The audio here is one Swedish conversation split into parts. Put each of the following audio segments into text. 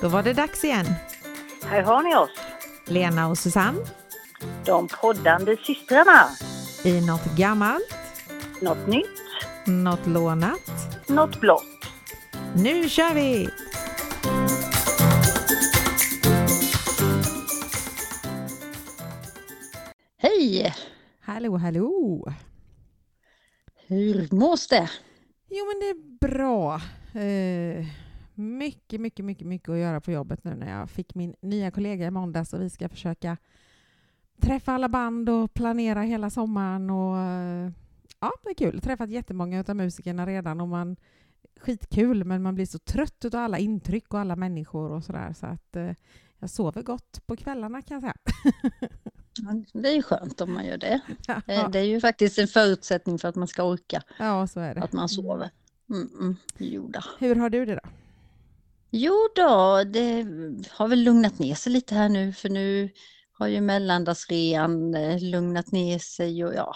Då var det dags igen. Här har ni oss, Lena och Susanne de poddande systrarna. i något gammalt, Något nytt, något lånat. något blått. Nu kör vi! Hej! Hallå, hallå! Hur mås det? Jo, men det är bra. Eh, mycket, mycket, mycket, mycket att göra på jobbet nu när jag fick min nya kollega i måndags och vi ska försöka träffa alla band och planera hela sommaren och eh, ja, det är kul. Träffat jättemånga av musikerna redan och man skitkul, men man blir så trött av alla intryck och alla människor och sådär så att eh, jag sover gott på kvällarna kan jag säga. Det är ju skönt om man gör det. Eh, ja, Det är ju faktiskt en förutsättning för att man ska orka, ja, så är det. att man sover. Mm, mm. Hur har du det då? Jo då, det har väl lugnat ner sig lite här nu, för nu har ju mellandagsrean eh, lugnat ner sig och ja,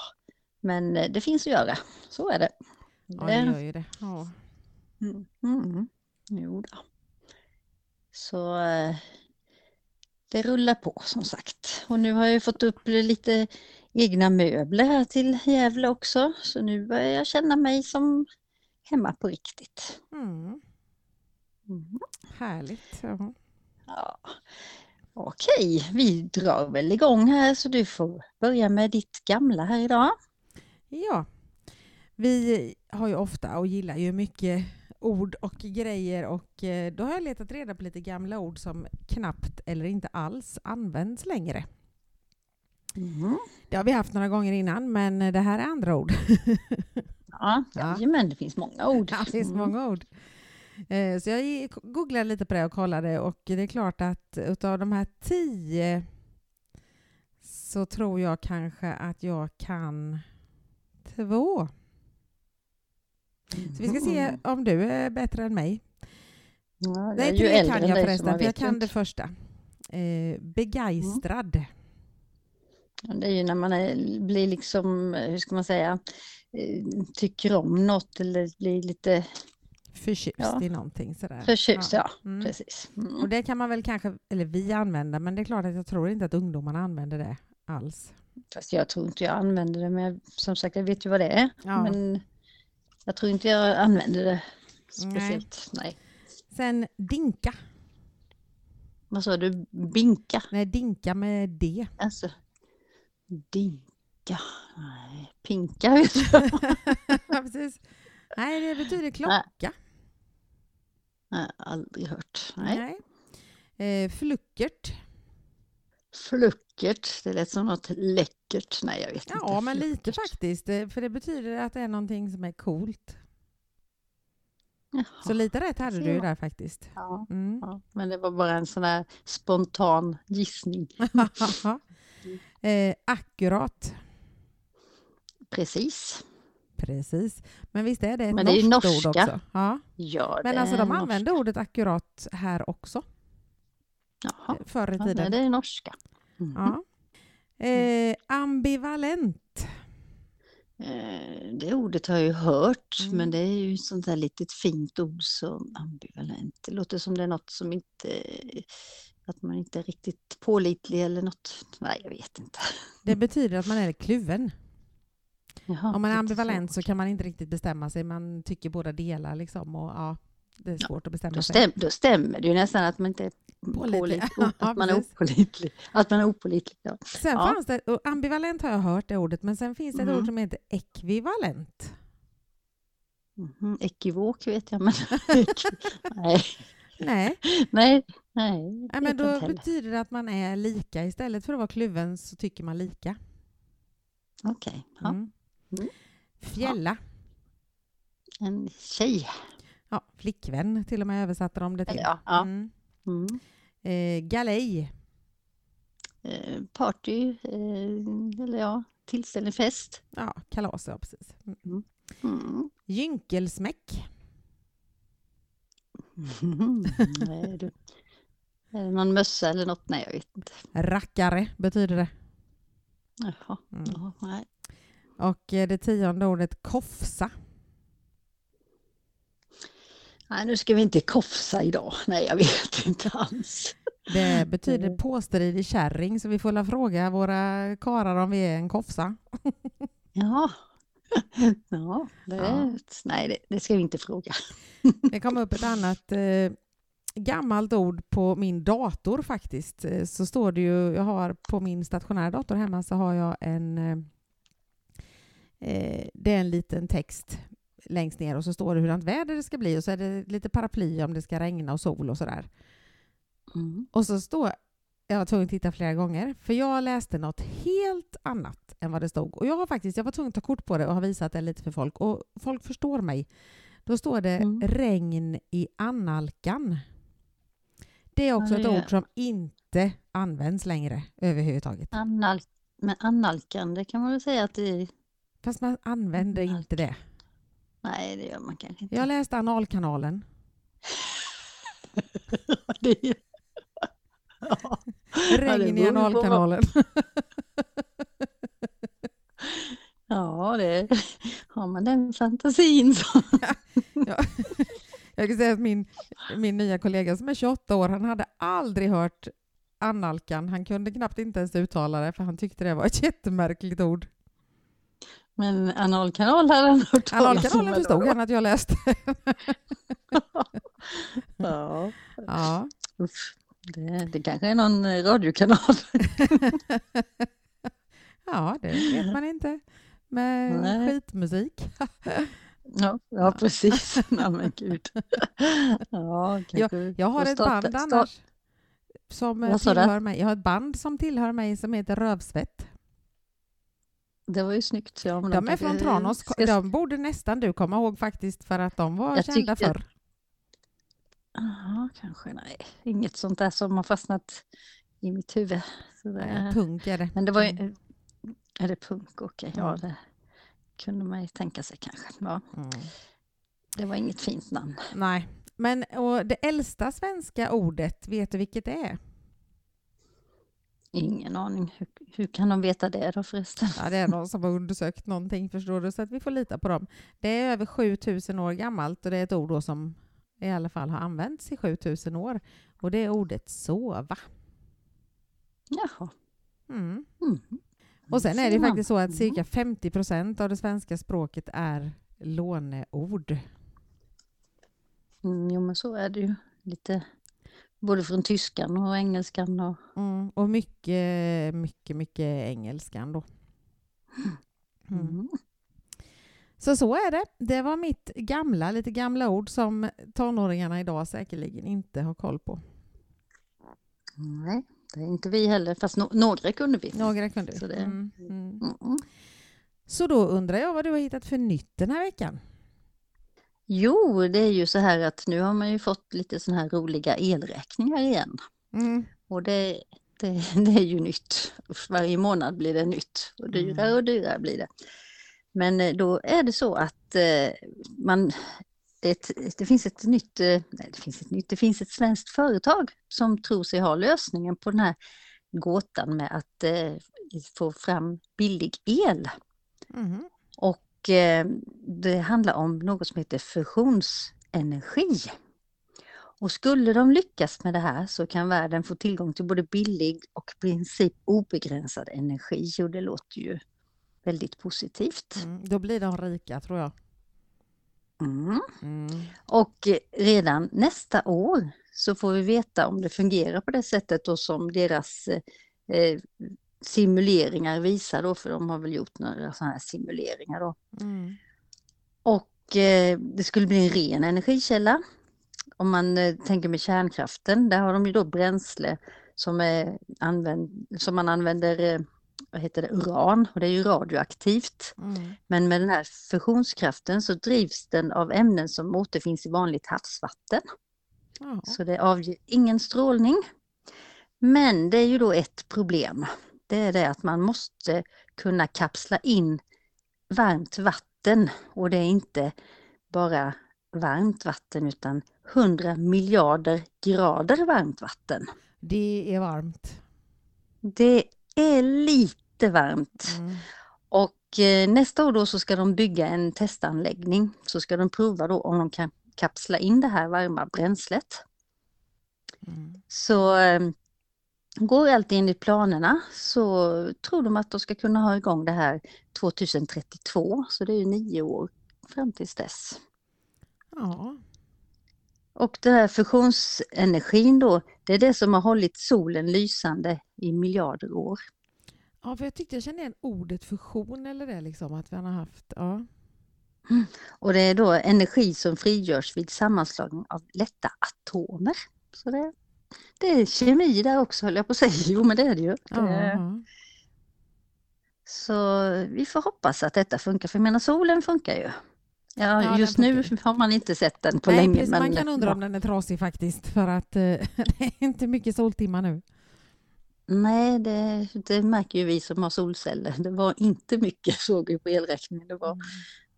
men eh, det finns att göra. Så är det. Ja, det gör ju det. Ja. Mm, mm. Jo då. Så eh, det rullar på som sagt. Och nu har jag fått upp lite egna möbler här till Gävle också. Så nu börjar jag känna mig som hemma på riktigt. Mm, Mm. härligt. Ja. Ja. Okej, vi drar väl igång här så du får börja med ditt gamla här idag. Ja, vi har ju ofta och gillar ju mycket ord och grejer och eh, då har jag letat reda på lite gamla ord som knappt eller inte alls används längre. Mm. Det har vi haft några gånger innan, men det här är andra ord. Ja, Ja. men det finns många ord. Ja, det finns Mm. många ord. Eh, Så jag googlade lite på det och kollade och det är klart att utav de här tio så tror jag kanske att jag kan två. Så vi ska se Mm. om du är bättre än mig. Ja, Nej, ju äldre kan jag förresten, för jag kan det första. Eh, begeistrad. Ja, Det är ju när man är, blir liksom, hur ska man säga, eh, tycker om något eller blir lite Förtjust Ja. i någonting sådär. förtjust. Ja, Mm. precis. Mm. Och det kan man väl kanske, eller vi använda, men det är klart att jag tror inte att ungdomarna använder det alls. Fast jag tror inte jag använder det, men jag, som sagt, jag vet ju vad det är. Ja. Men jag tror inte jag använder det speciellt. Nej. Sen dinka. Vad sa du? Binka? Nej, dinka med D. Alltså, dinka? Nej, pinka vet jag. Ja, Precis. Nej, det betyder klocka. Nej, aldrig hört. Nej. Nej. Eh, fluckert. Fluckert, det lät som något läckert. Nej, jag vet inte. Ja, men lite faktiskt. Eh, För det betyder att det är någonting som är coolt. Jaha. Så lite rätt hade du där faktiskt. Ja. Mm. Ja, men det var bara en sån här spontan gissning. eh, akkurat. Precis. Precis. Men visst är det ett Men det är ju norskt ord norska. också? Ja. Ja, Men alltså de norska. använde ordet akkurat här också Jaha, förr i ja, tiden. det är norska. Mhm. Ja. Eh, ambivalent. Eh, Det ordet har jag ju hört, Mm. men det är ju ett sånt där litet fint ord som ambivalent. Det låter som det är något som inte, att man inte är riktigt pålitlig eller något. Nej, jag vet inte. Det betyder att man är kluven. Jaha, Om man är ambivalent så kan man inte riktigt bestämma sig. Man tycker båda delar liksom och ja, det är Ja, svårt att bestämma Då, sig. stäm, då stämmer det ju nästan att man inte är Pålitlig. Ja, man opålitlig. Att man är opålitlig. Ja. Sen Ja. fanns det, ambivalent har jag hört det ordet, men sen finns det ett Mhm. ord som heter ekvivalent. Mhm, Ekivok vet jag, men nej, Nej, nej, nej. nej men då betyder det att man är lika. Istället för att vara kluven så tycker man lika. Okej, ja. Mm. Mm. Fjälla. en tjej. Ja, flickvän till och med översatte de det till. Ja, ja. Mm. Mm. Eh, galej. Eh, party, eh, eller ja, tillställning, fest. Ja, kalas, ja precis. Mm. Mm. Gynkelsmäck. Nej, du. Är det någon mössa eller något? Nej, jag vet inte. Rackare betyder det. Jaha, Mm. ja, nej. Och eh, det tionde ordet kofsa. Nej, nu ska vi inte kofsa idag. Nej, jag vet inte alls. Det betyder påstridig kärring, så vi får la fråga våra karar om vi är en kofsa. Ja, ja, det, Ja. nej det, det ska vi inte fråga. Det kom upp ett annat eh, gammalt ord på min dator faktiskt. Eh, Så står det ju, jag har på min stationära dator hemma så har jag en eh, det är en liten text längst ner och så står det hurdant väder det ska bli och så är det lite paraply om det ska regna och sol och sådär. Mm. Och så står, jag var tvungen att titta flera gånger, för jag läste något helt annat än vad det stod. Och jag har faktiskt, jag var tvungen att ta kort på det och har visat det lite för folk. Och folk förstår mig. Då står det Mm. regn i annalkan. Det är också Ja, ett det är- ord som inte används längre överhuvudtaget. Annal, men annalkande kan man väl säga att det Fast man använder Annalkan. inte det. Nej, det gör man kanske inte. Jag läste analkanalen. det är, ja. Regn i analkanalen. ja, det har man den fantasin så. Jag kan säga att min, min nya kollega som är 28 år, han hade aldrig hört annalkan. Han kunde knappt inte ens uttala det, för han tyckte det var ett jättemärkligt ord. Men analkanal hade han hört talas. Analkanalen förstod han att jag läste. Ja, Ja. Det, det kanske är någon eh, radiokanal. ja, det vet man inte. Med Nej. skitmusik. Ja, ja precis. Nej men gud. Ja, kanske Jag har ett band annars. Som eh, tillhör mig. Jag har ett band som tillhör mig som heter Rövsvett. Det var ju snyggt. Ja, De är från Tranås. ska- De borde nästan du komma ihåg faktiskt för att de var Jag kända förr. Ja, kanske nej. Inget sånt där som har fastnat i mitt huvud. Så det... Nej, Punk är det. Men det var ju... Är det punk? Okej, ja Mm. det kunde man ju tänka sig kanske. Ja, Mm. det var inget fint namn. Nej, men och det äldsta svenska ordet, vet du vilket det är? Ingen aning. Hur, hur kan de veta det då förresten? Ja, det är någon som har undersökt någonting, förstår du, så att vi får lita på dem. Det är över 7000 år gammalt och det är ett ord som i alla fall har använts i 7000 år. Och det är ordet sova. Jaha. Mm. Mm. Och sen är det faktiskt så att Mm. cirka 50 procent av det svenska språket är låneord. Mm, jo, men så är det ju. Lite både från tyskan och engelskan och Mm. Och mycket, mycket, mycket engelskan då. Mm. mm. Så så är det. Det var mitt gamla, lite gamla ord som tonåringarna idag säkerligen inte har koll på. Nej, det är inte vi heller, fast no några kunde vi. Några kunde. Så det- Mm, mm. Mm. Så då undrar jag vad du har hittat för nytt den här veckan? Jo, det är ju så här att nu har man ju fått lite sådana här roliga elräkningar igen. Mm. Och det, det, det är ju nytt. Varje månad blir det nytt och dyrare Mm. och dyrare blir det. Men eh, då är det så att eh, man, det, det finns ett nytt, eh, nej det finns ett nytt, det finns ett svenskt företag som tror sig ha lösningen på den här gåtan med att få fram billig el. Mhm. Och det handlar om något som heter fusionsenergi. Och skulle de lyckas med det här så kan världen få tillgång till både billig och i princip obegränsad energi och det låter ju väldigt positivt. Mm. Då blir de rika, tror jag. Mm. Mm. Och eh, redan nästa år så får vi veta om det fungerar på det sättet och som deras eh, eh, simuleringar visar då, för de har väl gjort några sådana här simuleringar då. Mm. Och eh, det skulle bli en ren energikälla. Om man eh, tänker med kärnkraften, där har de ju då bränsle som, är använd, som man använder, eh, vad heter det, uran och det är ju radioaktivt. Mm. Men med den här fusionskraften så drivs den av ämnen som återfinns i vanligt havsvatten. Ja. Så det avger ingen strålning. Men det är ju då ett problem. Det är det att man måste kunna kapsla in varmt vatten och det är inte bara varmt vatten utan 100 miljarder grader varmt vatten. Det är varmt. Det är lite varmt. Mm. Och eh, nästa år då så ska de bygga en testanläggning. Så ska de prova då om de kan kapsla in det här varma bränslet. Mm. Så eh, går allt enligt planerna så tror de att de ska kunna ha igång det här 2032, så det är ju nio år fram tills dess. Ja, Och den här fusionsenergin då, det är det som har hållit solen lysande i miljarder år. Ja, för jag tyckte jag kände igen ordet fusion eller det liksom, att vi har haft, ja. Och det är då energi som frigörs vid sammanslagning av lätta atomer. Så det, det är kemi där också höll jag på att säga. Jo men det är det ju. Det, så vi får hoppas att detta funkar, för jag menar solen funkar ju. Ja, Ja, just nu har man inte sett den på Nej, länge. precis, man kan undra ja. om den är trasig faktiskt, för att eh, det är inte mycket soltimmar nu. Nej, det, det märker ju vi som har solceller. Det var inte mycket såg vi på elräkningen. Det var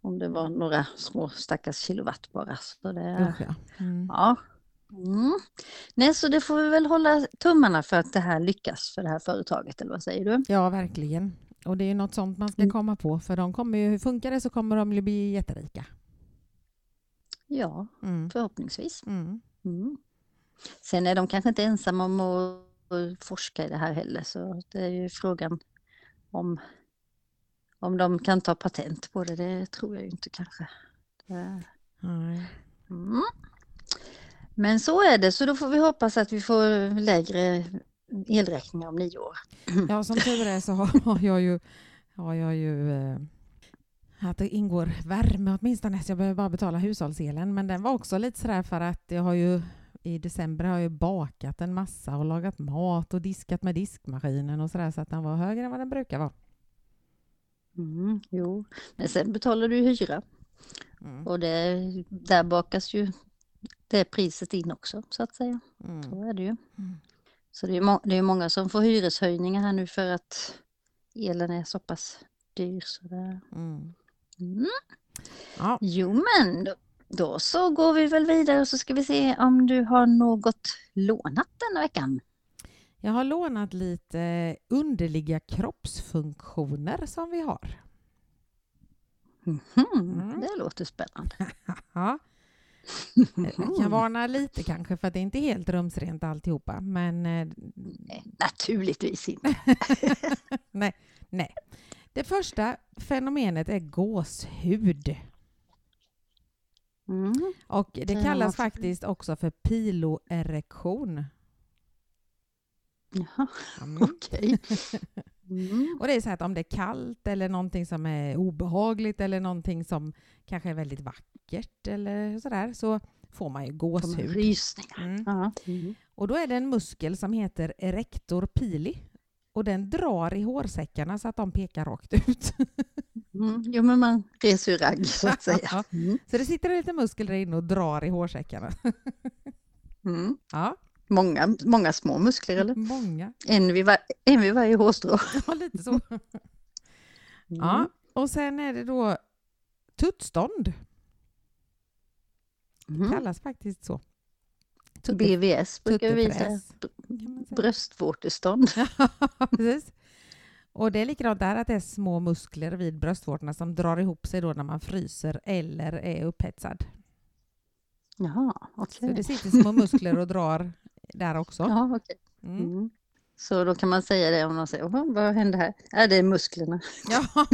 om det var några små stackars kilowatt bara. Så det, ja. Mm. ja. Mm. Nej, så det får vi väl hålla tummarna för att det här lyckas för det här företaget, eller vad säger du? ja, verkligen. Och det är något sånt man ska Mm. komma på, för de kommer ju, funkar det så kommer de bli jätterika. Ja, Mm. förhoppningsvis. Mm. Mm. Sen är de kanske inte ensamma om att forska i det här heller, så det är ju frågan om, om de kan ta patent på det. Det tror jag ju inte kanske. Det-. Mm. Men så är det, så då får vi hoppas att vi får lägre elräkningar om nio år. Ja, som tur är så har jag ju, har jag ju eh, att det ingår värme åtminstone, så jag behöver bara betala hushållselen. Men den var också lite sådär för att jag har ju i december har jag bakat en massa och lagat mat och diskat med diskmaskinen och sådär så att den var högre än vad den brukar vara. Mm, jo, men sen betalar du hyra Mm. och det, där bakas ju det priset in också så att säga. Mm. Så är det ju. Mm. Så det är, det är många som får hyreshöjningar här nu för att elen är så pass dyr. Så det... Mm. mm. Ja, Jo men då, då så går vi väl vidare och så ska vi se om du har något lånat denna veckan. jag har lånat lite underliga kroppsfunktioner som vi har. Mhm, Mm. Det låter spännande. Ja. Jag kan varna lite kanske för att det är inte helt rumsrent alltihopa, men eh, Nej, naturligtvis inte. nej, nej. Det första fenomenet är gåshud Mm. och det kallas varför? faktiskt också för piloerektion. Jaha, Mm. okej. Mm. Och det är så att om det är kallt eller någonting som är obehagligt eller någonting som kanske är väldigt vackert eller sådär så får man ju gåshud. Rysningar. Mm. Mm. Och då är det en muskel som heter erector pili och den drar i hårsäckarna så att de pekar rakt ut. Mm. Jo men man reser ju ragg så att säga. Mm. Så det sitter en liten muskel där inne och drar i hårsäckarna. Mm. Ja, Många, många små muskler eller? många. En vid, var, en vid varje hårstrå. Ja, lite så. Ja, och sen är det då tuttstånd. Mm. Kallas faktiskt så. Tutte- BVS brukar vi säga. Bröstvårtestånd. Ja, precis. Och det är likadant där, att det är små muskler vid bröstvårtorna som drar ihop sig då när man fryser eller är upphetsad. Jaha, Så okej. det sitter små muskler och drar där också. Ja, okej. Mm. Mm. Så då kan man säga det om någon säger, "Åh, vad hände här? Ja, det är musklerna Ja,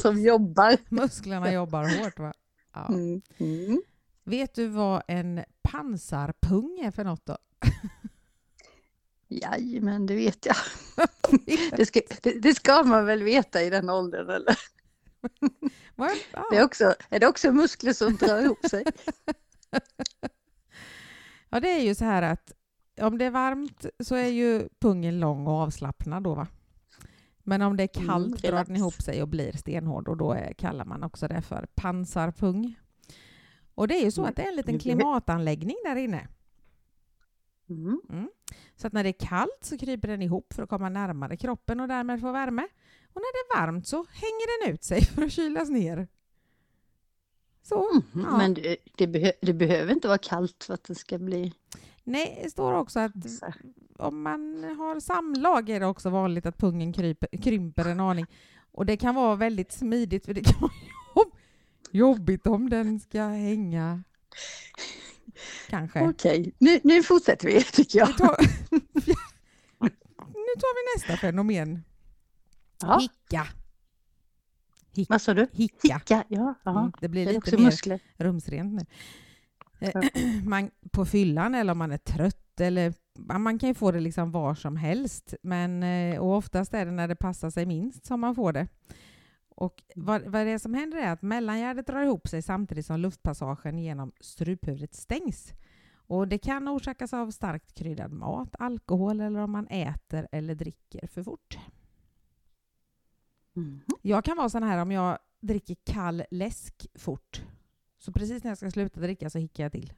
som jobbar. Musklerna jobbar hårt. Va? Ja. Mm. Mm. Vet du vad en pansarpung är för något då? Jajamän, det vet jag. Det ska, det, det ska man väl veta i den åldern eller? Ja. Det är, också, är det också muskler som drar ihop sig? ja, det är ju så här att om det är varmt så är ju pungen lång och avslappnad då va? Men om det är Mm, kallt drar relax. den ihop sig och blir stenhård och då är, kallar man också det för pansarpung. Och det är ju så Mm. att det är en liten Mm. klimatanläggning där inne. Mm. Så att när det är kallt så kryper den ihop för att komma närmare kroppen och därmed få värme. Och när det är varmt så hänger den ut sig för att kylas ner. Så. Mhm, Ja. Men det, det, behö, det behöver inte vara kallt för att det ska bli... Nej, det står också att Så. om man har samlag är det också vanligt att pungen kryper, krymper en aning. Och det kan vara väldigt smidigt för det kan vara jobb, jobbigt om den ska hänga Kanske. Okej, nu, nu fortsätter vi tycker jag. Vi tar... nu tar vi nästa fenomen. Ja. Hicka. Hick, Vad sa du? hicka. Hicka, ja. Mm, det blir Det lite mer muskler. rumsrent nu. Eh, Man, på fyllan eller om man är trött eller man kan ju få det liksom var som helst men eh, och oftast är det när det passar sig minst som man får det. Och vad, vad det är som händer är att mellangärdet drar ihop sig samtidigt som luftpassagen genom struphuvudet stängs. Och det kan orsakas av starkt kryddad mat, alkohol eller om man äter eller dricker för fort. Mm. Jag kan vara sån här om jag dricker kall läsk fort. Så precis när jag ska sluta dricka så hickar jag till.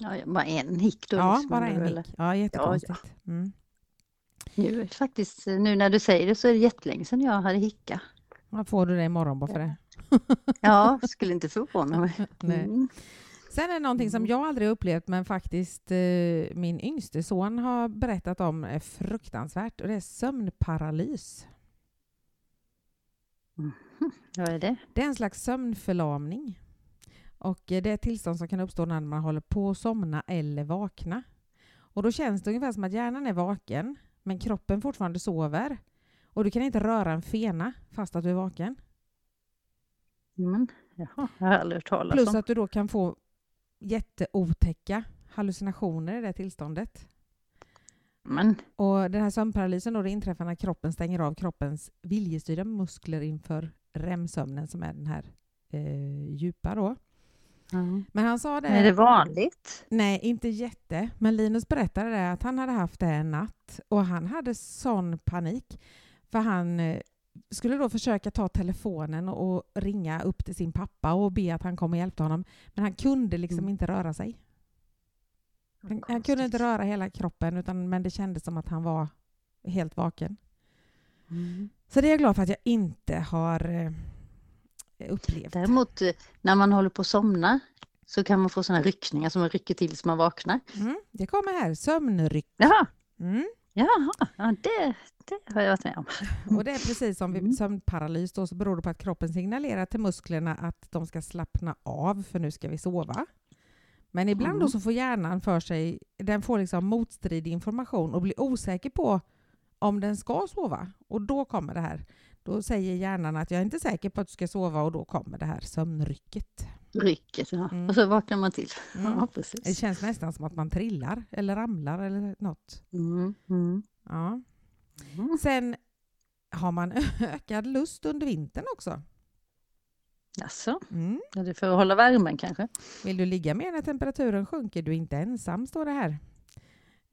Ja, bara en hick då? Ja, liksom, bara en hick. Ja, jättekonstigt. Mm. Nu, är det faktiskt, nu när du säger det så är det jättelänge sedan jag hade hicka. Vad får du det imorgon bara för det? Ja, skulle inte förvåna mig. Mm. Sen är det någonting som jag aldrig upplevt men faktiskt eh, min yngste son har berättat om är fruktansvärt och det är sömnparalys. Vad är det? Det är en slags sömnförlamning. Och eh, det är ett tillstånd som kan uppstå när man håller på att somna eller vakna. Och då känns det ungefär som att hjärnan är vaken men kroppen fortfarande sover. Och du kan inte röra en fena fast att du är vaken. Mm. Jaha, jag har aldrig hört talas Plus om. att du då kan få jätteotäcka hallucinationer i det tillståndet. Men, Och den här sömnparalysen då, det inträffar när kroppen stänger av kroppens viljestyrda muskler inför REM-sömnen som är den här eh, djupa då. ja. Men han sa det... Är det vanligt? Nej, inte jätte. Men Linus berättade det att han hade haft det en natt och han hade sån panik. För han eh, skulle då försöka ta telefonen och ringa upp till sin pappa och be att han kom och hjälpte honom. Men han kunde liksom Mm. inte röra sig. Han, han kunde inte röra hela kroppen utan, men det kändes som att han var helt vaken. Mm. Så det är jag glad för att jag inte har eh, upplevt. Däremot eh, när man håller på att somna så kan man få sådana ryckningar som man rycker till så man vaknar. Mm, det kommer här, sömnryck. Jaha, Mm. jaha ja, det, det har jag varit med om. Och det är precis som vid Mm. sömnparalys då, så beror det på att kroppen signalerar till musklerna att de ska slappna av för nu ska vi sova. Men ibland då Mm. så får hjärnan för sig, den får liksom motstridig information och blir osäker på om den ska sova. Och då kommer det här. Då säger hjärnan att jag är inte säker på att du ska sova och då kommer det här sömnrycket. Rycket, ja. Mm. och så vaknar man till. Mm. Ja, Det precis. känns nästan som att man trillar eller ramlar eller något. Mm. Mm. Ja. Mm. Sen har man ökad lust under vintern också. Jaså, Mm. är det för att hålla värmen kanske? Vill du ligga med när temperaturen sjunker? Du är inte ensam, står det här.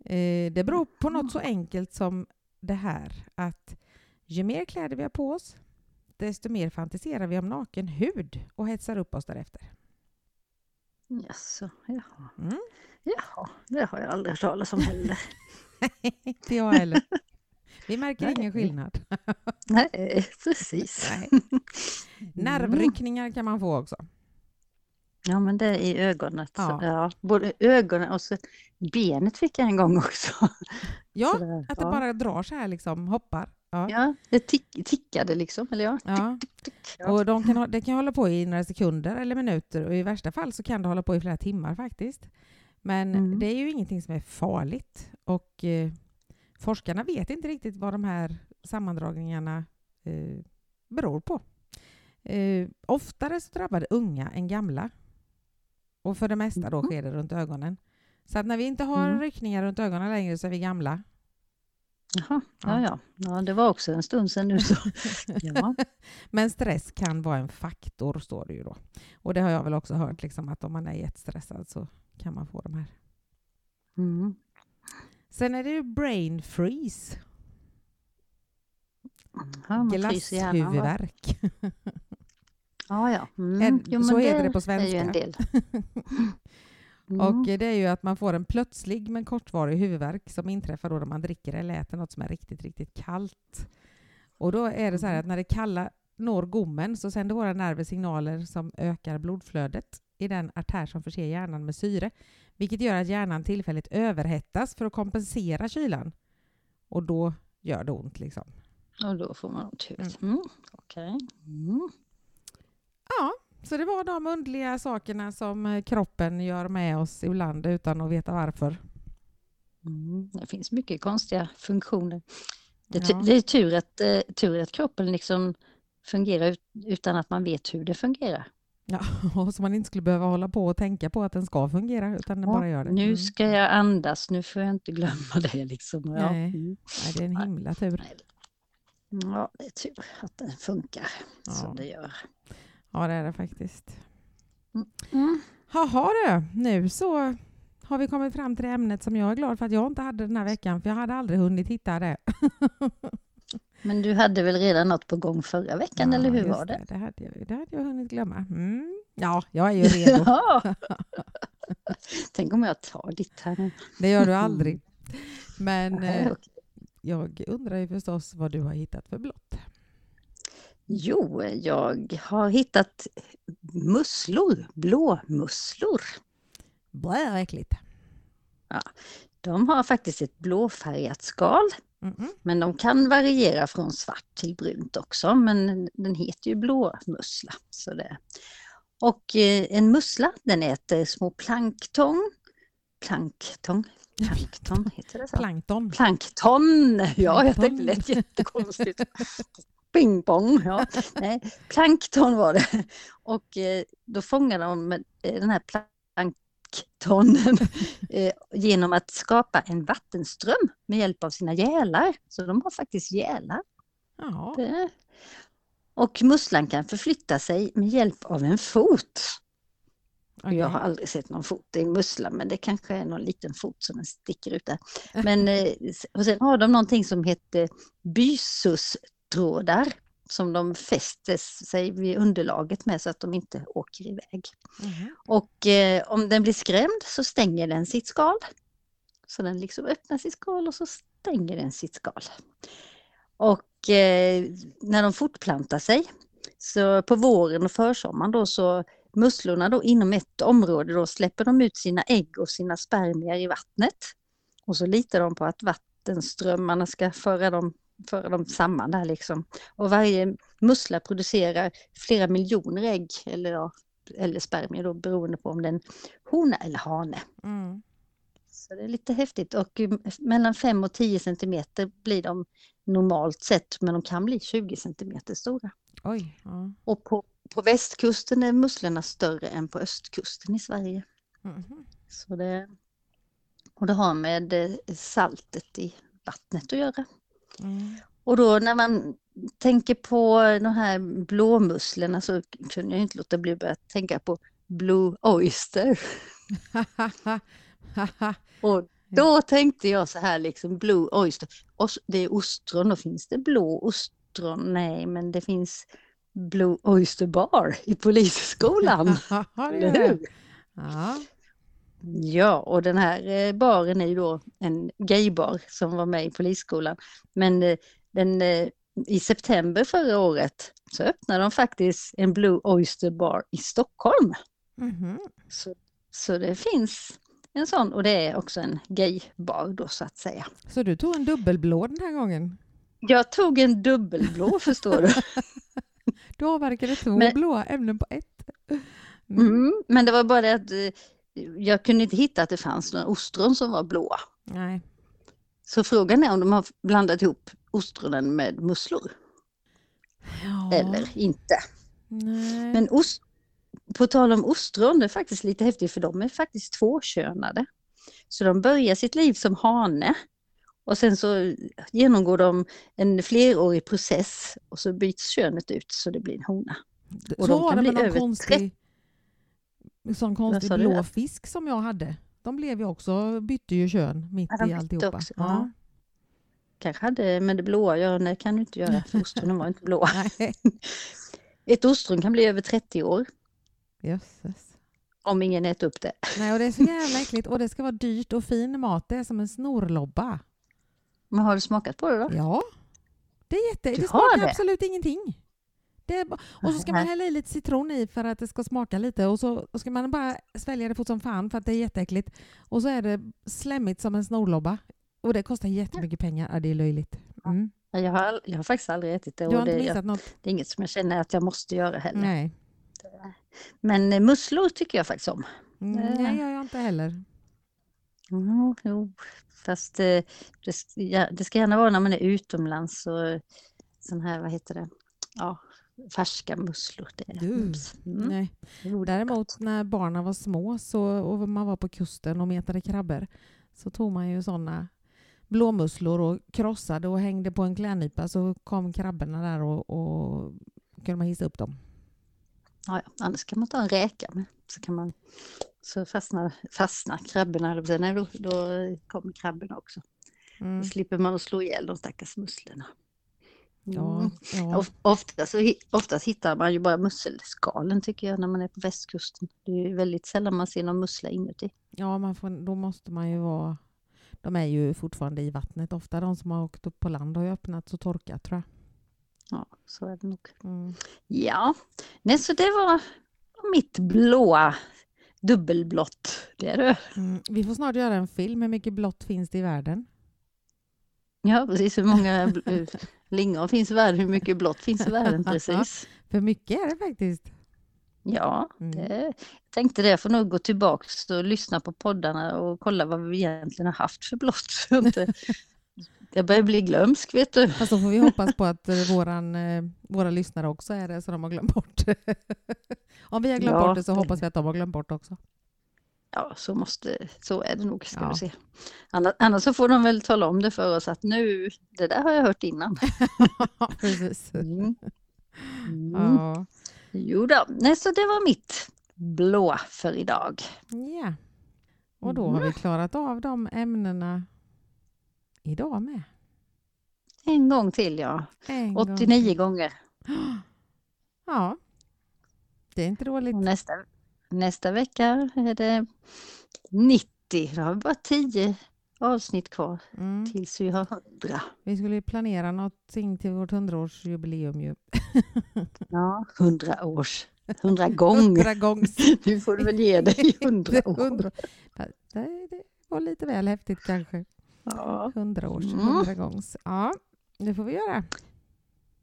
Eh, det beror på något så enkelt som det här att ju mer kläder vi har på oss, desto mer fantiserar vi om naken hud och hetsar upp oss därefter. Jaså, jaha. Mm. Jaha, det har jag aldrig hört talas om heller. Inte jag heller. Vi märker Nej. ingen skillnad. Nej, precis. Nej. Nervryckningar kan man få också. Ja, men det är i ögonet. Ja. Ja. Både ögonen och så benet fick jag en gång också. Ja, Sådär, att det ja. bara drar så här, liksom, hoppar. Ja. Ja, det tick, tickade liksom, eller ja. Ja. Tick. Och de kan, det kan hålla på i några sekunder eller minuter och i värsta fall så kan det hålla på i flera timmar faktiskt. Men Mm. det är ju ingenting som är farligt och eh, forskarna vet inte riktigt vad de här sammandragningarna eh, beror på. Eh, oftare så drabbar det unga än gamla. Och för det mesta då Mhm. sker det runt ögonen. Så att när vi inte har Mm. ryckningar runt ögonen längre så är vi gamla. Jaha, Ja. ja, ja. det var också en stund sedan nu så. Ja. Men stress kan vara en faktor, står det ju då. Och det har jag väl också hört, liksom, att om man är jättestressad så kan man få de här. Mm. Sen är det ju brain freeze, Ja, glasshuvudvärk. Ja, ja. Mm. En- så heter det på ju en svenska. del. Mm. Och det är ju att man får en plötslig men kortvarig huvudvärk som inträffar då när man dricker eller äter något som är riktigt, riktigt kallt. Och då är det så här att när det kalla når gommen så sänder våra nerver signaler som ökar blodflödet i den artär som förser hjärnan med syre, vilket gör att hjärnan tillfälligt överhettas för att kompensera kylan. Och då gör det ont liksom. Och då får man ont i huvudet. Mm. Okej. Mm. Ja, så det var de underliga sakerna som eh, kroppen gör med oss ibland utan att veta varför. Mm, det finns mycket konstiga funktioner. Det, Ja. det är tur att, eh, tur att kroppen liksom fungerar ut, utan att man vet hur det fungerar. Ja, och så man inte skulle behöva hålla på och tänka på att den ska fungera, utan den Ja, bara gör det. Nu Mm. ska jag andas, nu får jag inte glömma det. Liksom. Ja, Nej. mm. Nej, det är en himla tur. ja, det är tur att det funkar som det gör. Ja, det är det faktiskt. Mm. Jaha du, nu så har vi kommit fram till det ämnet som jag är glad för att jag inte hade den här veckan, för jag hade aldrig hunnit hitta det. Men du hade väl redan något på gång förra veckan, eller hur var det? Det, hade jag, det hade jag hunnit glömma. Mm. Ja, jag är ju redo. Ja. Tänk om jag tar ditt här nu. Det gör du aldrig. Men Nej, eh, okej. jag undrar ju förstås vad du har hittat för blått. Jo, jag har hittat musslor, blåmusslor. Blä, vad äckligt. De har faktiskt ett blåfärgat skal, Mm-mm. men de kan variera från svart till brunt också. Men den heter ju blåmussla. Så det. Och eh, en mussla, den äter små plankton. Plankton? Plankton, heter det så? Plankton. Plankton! Ja, jag tänkte det lät jättekonstigt. Pingpong, ja. Nej, plankton var det. Och eh, då fångar de eh, den här planktonen eh, genom att skapa en vattenström med hjälp av sina gälar. Så de har faktiskt gälar. Och musslan kan förflytta sig med hjälp av en fot. okej. Jag har aldrig sett någon fot i en mussla men det kanske är någon liten fot som den sticker ut där. Men, och sen har de någonting som heter bysustrådar som de fäster sig vid underlaget med så att de inte åker iväg. Mhm. Och eh, om den blir skrämd så stänger den sitt skal. Så den liksom öppnar sitt skal och så stänger den sitt skal. Och eh, när de fortplantar sig så på våren och försommaren då så musslorna då inom ett område då släpper de ut sina ägg och sina spermier i vattnet. Och så litar de på att vattenströmmarna ska föra dem, föra dem samman där liksom. Och varje mussla producerar flera miljoner ägg eller, ja, eller spermier då beroende på om det är en hona eller hane. Mm. Så det är lite häftigt och eh, mellan 5 och 10 centimeter blir de normalt sett men de kan bli 20 centimeter stora. Oj. Ja. Och på, på västkusten är musslorna större än på östkusten i Sverige. Mhm. Så det, och det har med eh, saltet i vattnet att göra. Mm. Och då när man tänker på de här blåmusslorna så kunde jag inte låta bli att börja tänka på Blue Oyster. Och då tänkte jag så här liksom Blue Oyster, det är ostron, då finns det blå ostron? Nej, men det finns Blue Oyster Bar i polisskolan. Eller hur? Ja. Ja, och den här eh, baren är ju då en gaybar som var med i polisskolan. Men eh, den, eh, i september förra året så öppnade de faktiskt en Blue Oyster Bar i Stockholm. Mhm. Så, så det finns en sån och det är också en gaybar då så att säga. Så du tog en dubbelblå den här gången? Jag tog en dubbelblå förstår du. Du avverkade två Men- blåa ämnen på ett. Mm. Mm, men det var bara det att jag kunde inte hitta att det fanns några ostron som var blåa. Nej. Så frågan är om de har blandat ihop ostronen med musslor Ja. eller inte. Nej. Men ost, på tal om ostron, det är faktiskt lite häftigt för de är faktiskt tvåkönade. Så de börjar sitt liv som hane och sen så genomgår de en flerårig process och så byts könet ut så det blir en hona. och så de kan bli över konstig, sån konstig du? blå fisk som jag hade. De blev ju också, bytte ju kön mitt Ja, i alltihopa. också, Ja. ja. Kanske hade med det blåa nej det kan du inte göra för ostronen var inte blåa. Ett ostron kan bli över 30 år jösses. om ingen äter upp det. Nej, och det är så jävla äckligt och det ska vara dyrt och fin mat. Det är som en snorlobba. Men har du smakat på det då? Ja, det är jätte... Du Det smakar det? absolut ingenting. Det är ba... Och så ska man Nej. hälla i lite citron i för att det ska smaka lite och så ska man bara svälja det fort som fan för att det är jätteäckligt. Och så är det slemmigt som en snorlobba. Och det kostar jättemycket pengar. Ja, det är löjligt. Mm. Jag har, jag har faktiskt aldrig ätit det och det, jag, det är inget som jag känner att jag måste göra heller. Nej. Men eh, musslor tycker jag faktiskt om. Mm, nej, gör jag inte heller. Jo, jo. fast eh, det, det ska gärna vara när man är utomlands och sån här, vad heter det, ja, färska musslor. Det Du, mums. Mm. Nej. Däremot när barnen var små så, och man var på kusten och metade krabbor så tog man ju såna blåmusslor och krossade och hängde på en klädnypa så kom krabborna där och, och kunde man hissa upp dem. Ja, ja, annars kan man ta en räka med. Så kan man så fastnar, fastnar krabborna, nej, då, då kommer krabborna också. Mm. Då slipper man att slå ihjäl de stackars musslorna. Ja, Mm. ja. Of- Ofta så, oftast hittar man ju bara musselskalen tycker jag när man är på västkusten. Det är ju väldigt sällan man ser någon mussla inuti. ja man får, då måste man ju vara... De är ju fortfarande i vattnet. Ofta de som har åkt upp på land har ju öppnats och torkat tror jag. Ja, så är det nog. Mm. Ja, nej, så det var mitt blåa dubbelblått. Det är det. Mm. Vi får snart göra en film. Hur mycket blått finns det i världen? Ja, precis. Hur många lingon finns i världen? Hur mycket blått finns i världen? Precis. För mycket är det faktiskt. Ja, Mm. det, jag tänkte det. Jag får nog gå tillbaks och lyssna på poddarna och kolla vad vi egentligen har haft för blått. Jag börjar bli glömsk, vet du. Fast då får vi hoppas på att eh, våran, eh, våra lyssnare också är det så de har glömt bort. Om vi har glömt Ja, bort det så hoppas vi att de har glömt bort också. Ja, så, måste, så är det nog, ska Ja. se. Annars, annars så får de väl tala om det för oss att nu, det där har jag hört innan. Precis. Mm. Mm. Ja. Jo då, nej, så det var mitt blå för idag. ja. Och då har vi klarat av de ämnena idag med. En gång till ja, En gång 89 till. gånger. Ja. Det är inte dåligt. Och nästa, nästa vecka är det 90. Då har vi bara 10 avsnitt kvar Mm. tills vi har 100. Vi skulle ju planera någonting till vårt hundraårsjubileum ju. Ja, 100 års, 100 gånger. Gångs. Nu får du väl ge dig 100 år. Det, var lite väl häftigt kanske. Ja. Hundra års, Mm. hundra gångs. Ja, det får vi göra.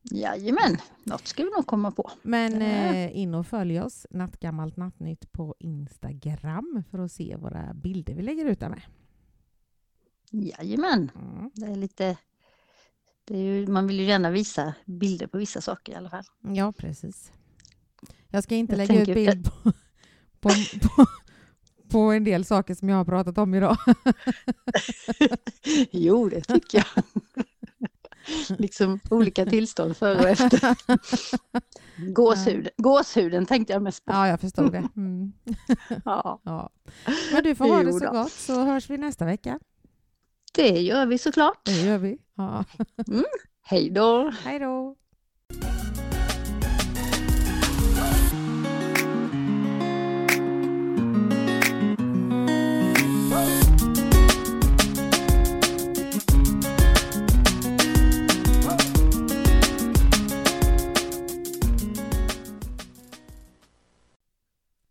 Jajamän, något ska vi nog komma på. Men eh, in och följ oss, Nattgammalt Nattnytt, på Instagram för att se våra bilder vi lägger ut där med. Jajamän, Mm. det är lite... Det är ju, man vill ju gärna visa bilder på vissa saker i alla fall. Ja, precis. Jag ska inte Jag lägga ut bild på, på, på, på en del saker som jag har pratat om idag. jo, det tycker jag. liksom olika tillstånd före och efter. Gåshuden, gåshuden tänkte jag mest på. Ja, jag förstod det. Mm. Ja, Ja. Men du får ha det så gott så hörs vi nästa vecka. det gör vi såklart. Det gör vi. Ja. Hej då! Hej då!